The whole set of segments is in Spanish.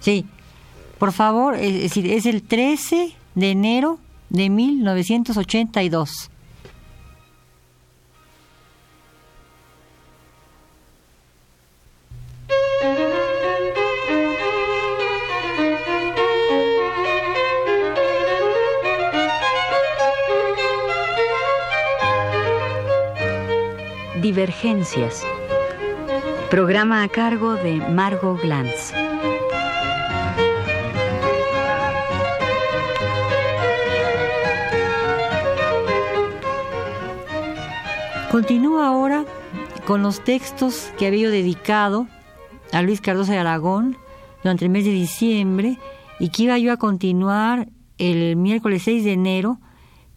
Sí, por favor, es es el 13 de enero de 1982. Divergencias. Programa a cargo de Margot Glantz. Continúo ahora con los textos que había dedicado a Luis Cardoso de Aragón durante el mes de diciembre y que iba yo a continuar el miércoles 6 de enero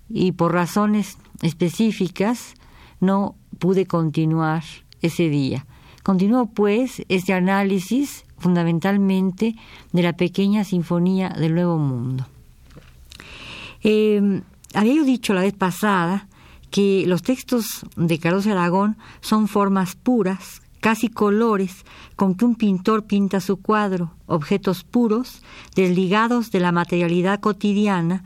y por razones específicas no pude continuar ese día. Continúo pues este análisis fundamentalmente de la pequeña sinfonía del Nuevo Mundo. Eh, había yo dicho la vez pasada que los textos de Carlos Aragón son formas puras, casi colores, con que un pintor pinta su cuadro, objetos puros, desligados de la materialidad cotidiana,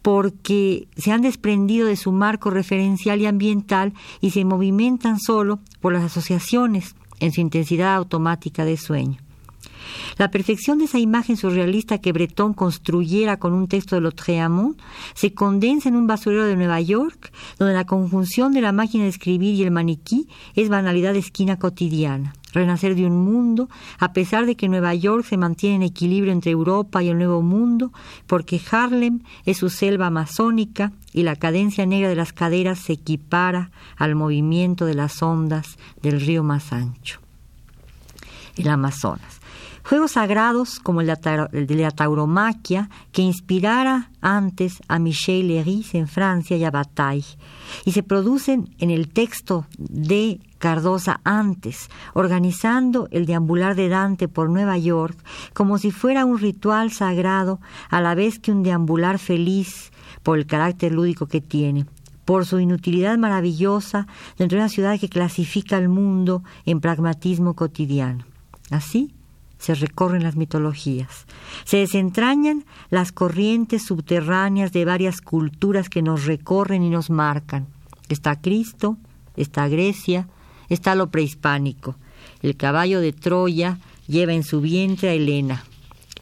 porque se han desprendido de su marco referencial y ambiental y se movimentan solo por las asociaciones en su intensidad automática de sueño. La perfección de esa imagen surrealista que Breton construyera con un texto de Lautréamont se condensa en un basurero de Nueva York, donde la conjunción de la máquina de escribir y el maniquí es banalidad de esquina cotidiana. Renacer de un mundo, a pesar de que Nueva York se mantiene en equilibrio entre Europa y el Nuevo Mundo, porque Harlem es su selva amazónica y la cadencia negra de las caderas se equipara al movimiento de las ondas del río más ancho, el Amazonas. Juegos sagrados como el de la tauromaquia que inspirara antes a Michel Léris en Francia y a Bataille, y se producen en el texto de Cardosa antes, organizando el deambular de Dante por Nueva York como si fuera un ritual sagrado a la vez que un deambular feliz por el carácter lúdico que tiene, por su inutilidad maravillosa dentro de una ciudad que clasifica al mundo en pragmatismo cotidiano. Así, se recorren las mitologías, se desentrañan las corrientes subterráneas de varias culturas que nos recorren y nos marcan. Está Cristo, está Grecia, está lo prehispánico. El caballo de Troya lleva en su vientre a Helena.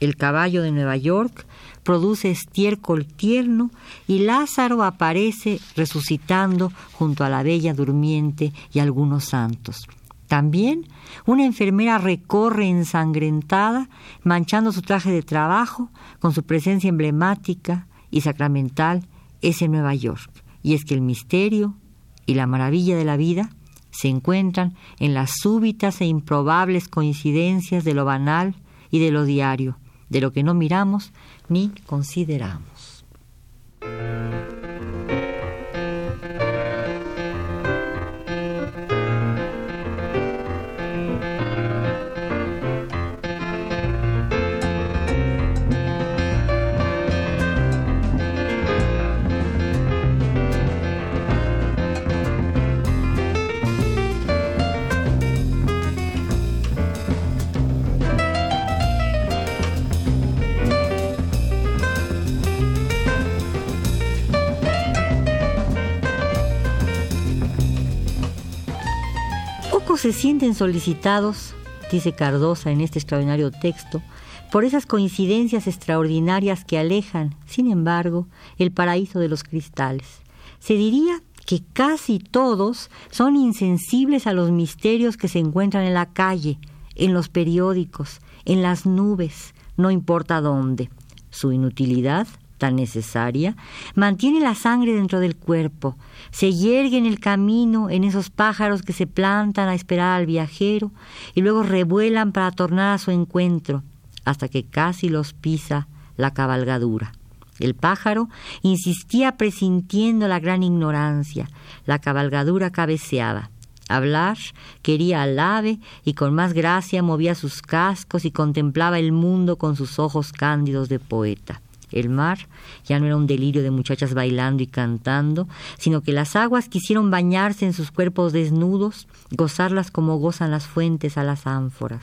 El caballo de Nueva York produce estiércol tierno y Lázaro aparece resucitando junto a la bella durmiente y algunos santos. También una enfermera recorre ensangrentada, manchando su traje de trabajo con su presencia emblemática y sacramental, es en Nueva York. Y es que el misterio y la maravilla de la vida se encuentran en las súbitas e improbables coincidencias de lo banal y de lo diario, de lo que no miramos ni consideramos. Se sienten solicitados, dice Cardosa en este extraordinario texto, por esas coincidencias extraordinarias que alejan, sin embargo, el paraíso de los cristales. Se diría que casi todos son insensibles a los misterios que se encuentran en la calle, en los periódicos, en las nubes, no importa dónde. Su inutilidad tan necesaria, mantiene la sangre dentro del cuerpo, se yergue en el camino en esos pájaros que se plantan a esperar al viajero y luego revuelan para tornar a su encuentro, hasta que casi los pisa la cabalgadura. El pájaro insistía presintiendo la gran ignorancia, la cabalgadura cabeceaba. Hablar quería al ave y con más gracia movía sus cascos y contemplaba el mundo con sus ojos cándidos de poeta. El mar ya no era un delirio de muchachas bailando y cantando, sino que las aguas quisieron bañarse en sus cuerpos desnudos, gozarlas como gozan las fuentes a las ánforas.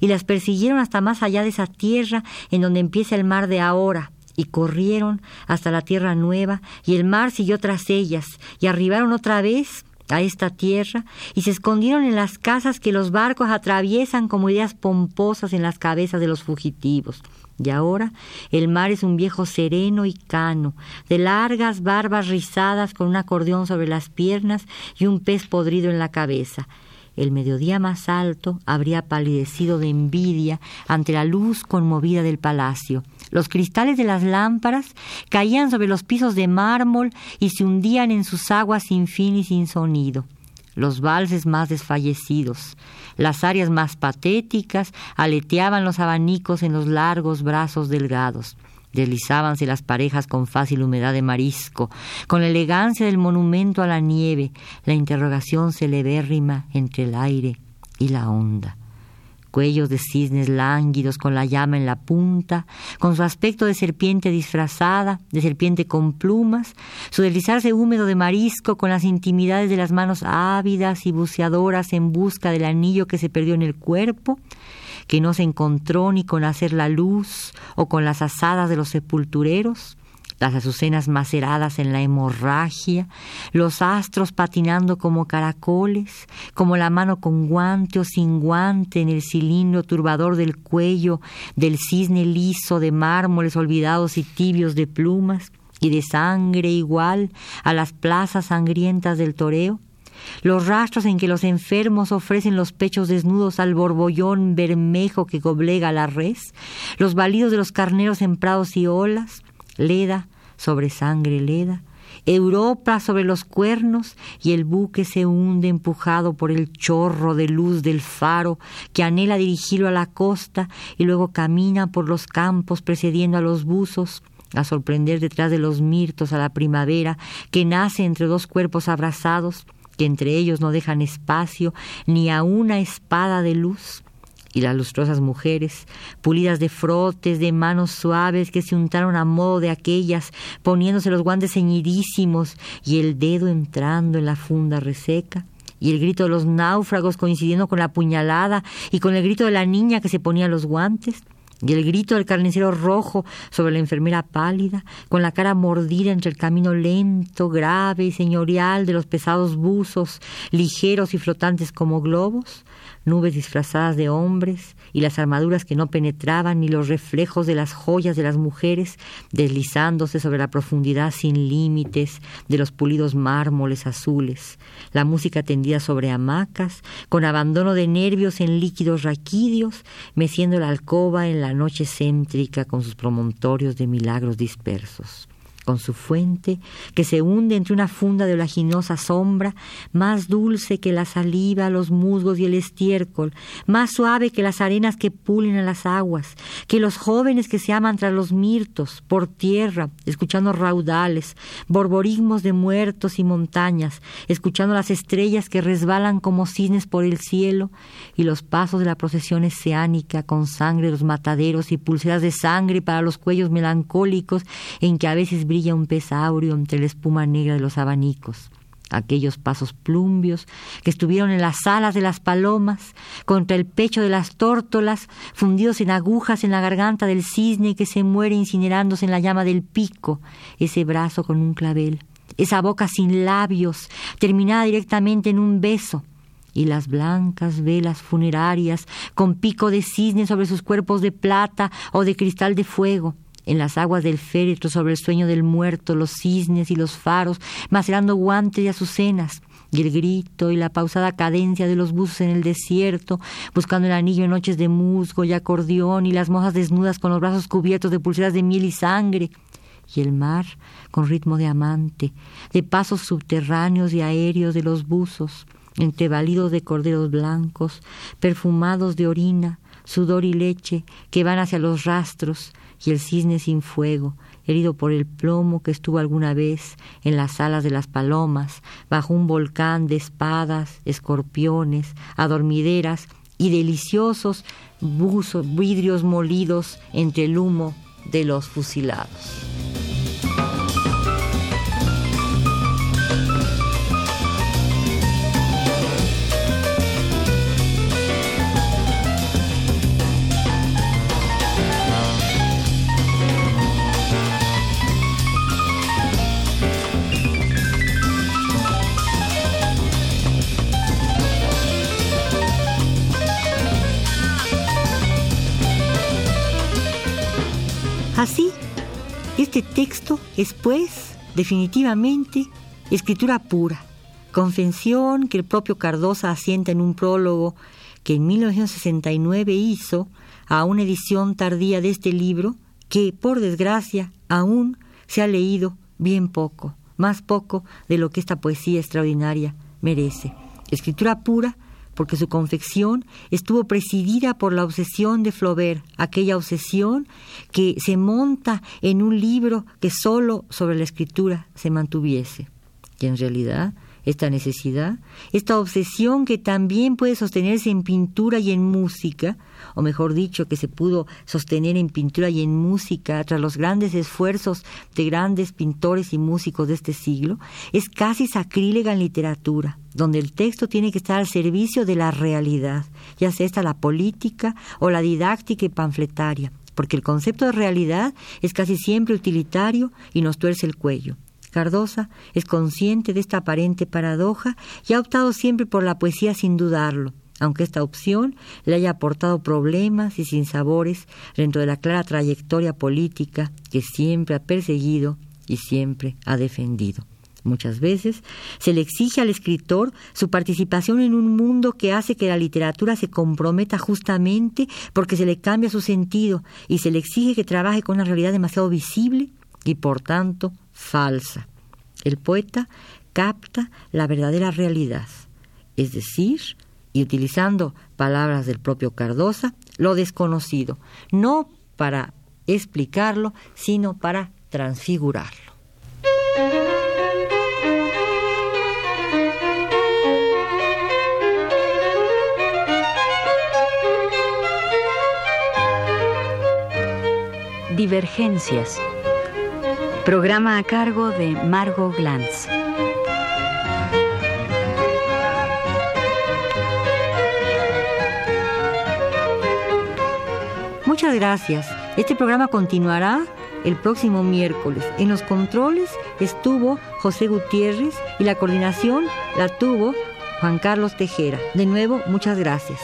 y las persiguieron hasta más allá de esa tierra en donde empieza el mar de ahora, y corrieron hasta la tierra nueva, y el mar siguió tras ellas, y arribaron otra vez a esta tierra, y se escondieron en las casas que los barcos atraviesan como ideas pomposas en las cabezas de los fugitivos. Y ahora el mar es un viejo sereno y cano, de largas barbas rizadas con un acordeón sobre las piernas y un pez podrido en la cabeza. El mediodía más alto habría palidecido de envidia ante la luz conmovida del palacio. Los cristales de las lámparas caían sobre los pisos de mármol y se hundían en sus aguas sin fin y sin sonido. Los valses más desfallecidos, las áreas más patéticas aleteaban los abanicos en los largos brazos delgados. Deslizábanse las parejas con fácil humedad de marisco, con la elegancia del monumento a la nieve, la interrogación celebérrima entre el aire y la onda. Cuellos de cisnes lánguidos con la llama en la punta, con su aspecto de serpiente disfrazada, de serpiente con plumas, su deslizarse húmedo de marisco con las intimidades de las manos ávidas y buceadoras en busca del anillo que se perdió en el cuerpo, que no se encontró ni con hacer la luz o con las asadas de los sepultureros, las azucenas maceradas en la hemorragia, los astros patinando como caracoles, como la mano con guante o sin guante en el cilindro turbador del cuello del cisne liso de mármoles olvidados y tibios de plumas y de sangre igual a las plazas sangrientas del toreo los rastros en que los enfermos ofrecen los pechos desnudos al borbollón bermejo que goblega la res, los balidos de los carneros en prados y olas, leda, sobre sangre leda, Europa sobre los cuernos y el buque se hunde empujado por el chorro de luz del faro que anhela dirigirlo a la costa y luego camina por los campos precediendo a los buzos a sorprender detrás de los mirtos a la primavera que nace entre dos cuerpos abrazados que entre ellos no dejan espacio ni a una espada de luz. Y las lustrosas mujeres, pulidas de frotes, de manos suaves que se untaron a modo de aquellas, poniéndose los guantes ceñidísimos y el dedo entrando en la funda reseca, y el grito de los náufragos coincidiendo con la puñalada y con el grito de la niña que se ponía los guantes, y el grito del carnicero rojo sobre la enfermera pálida, con la cara mordida entre el camino lento, grave y señorial de los pesados buzos, ligeros y flotantes como globos, nubes disfrazadas de hombres y las armaduras que no penetraban ni los reflejos de las joyas de las mujeres deslizándose sobre la profundidad sin límites de los pulidos mármoles azules, la música tendida sobre hamacas, con abandono de nervios en líquidos raquídeos, meciendo la alcoba en la noche céntrica con sus promontorios de milagros dispersos con su fuente, que se hunde entre una funda de olaginosa sombra, más dulce que la saliva, los musgos y el estiércol, más suave que las arenas que pulen a las aguas, que los jóvenes que se aman tras los mirtos, por tierra, escuchando raudales, borborismos de muertos y montañas, escuchando las estrellas que resbalan como cisnes por el cielo, y los pasos de la procesión oceánica con sangre de los mataderos y pulseras de sangre para los cuellos melancólicos en que a veces brilla un pez áureo entre la espuma negra de los abanicos. Aquellos pasos plumbios que estuvieron en las alas de las palomas, contra el pecho de las tórtolas, fundidos en agujas en la garganta del cisne que se muere incinerándose en la llama del pico, ese brazo con un clavel, esa boca sin labios, terminada directamente en un beso, y las blancas velas funerarias con pico de cisne sobre sus cuerpos de plata o de cristal de fuego, en las aguas del féretro sobre el sueño del muerto, los cisnes y los faros, macerando guantes y azucenas, y el grito y la pausada cadencia de los buzos en el desierto, buscando el anillo en noches de musgo y acordeón, y las mojas desnudas con los brazos cubiertos de pulseras de miel y sangre, y el mar con ritmo de amante, de pasos subterráneos y aéreos de los buzos, entre balidos de corderos blancos, perfumados de orina, sudor y leche, que van hacia los rastros, y el cisne sin fuego, herido por el plomo que estuvo alguna vez en las alas de las palomas, bajo un volcán de espadas, escorpiones, adormideras y deliciosos vidrios molidos entre el humo de los fusilados. Es pues definitivamente escritura pura, confesión que el propio Cardosa asienta en un prólogo que en 1969 hizo a una edición tardía de este libro que, por desgracia, aún se ha leído bien poco, más poco de lo que esta poesía extraordinaria merece. Escritura pura porque su confección estuvo presidida por la obsesión de Flaubert, aquella obsesión que se monta en un libro que solo sobre la escritura se mantuviese, que en realidad esta necesidad, esta obsesión que también puede sostenerse en pintura y en música, o mejor dicho, que se pudo sostener en pintura y en música tras los grandes esfuerzos de grandes pintores y músicos de este siglo, es casi sacrílega en literatura, donde el texto tiene que estar al servicio de la realidad, ya sea esta la política o la didáctica y panfletaria, porque el concepto de realidad es casi siempre utilitario y nos tuerce el cuello. Cardosa es consciente de esta aparente paradoja y ha optado siempre por la poesía sin dudarlo, aunque esta opción le haya aportado problemas y sinsabores dentro de la clara trayectoria política que siempre ha perseguido y siempre ha defendido. Muchas veces se le exige al escritor su participación en un mundo que hace que la literatura se comprometa justamente porque se le cambia su sentido y se le exige que trabaje con una realidad demasiado visible y por tanto falsa. El poeta capta la verdadera realidad, es decir, y utilizando palabras del propio Cardosa, lo desconocido, no para explicarlo, sino para transfigurarlo. Divergencias Programa a cargo de Margot Glantz. Muchas gracias. Este programa continuará el próximo miércoles. En los controles estuvo José Gutiérrez y la coordinación la tuvo Juan Carlos Tejera. De nuevo, muchas gracias.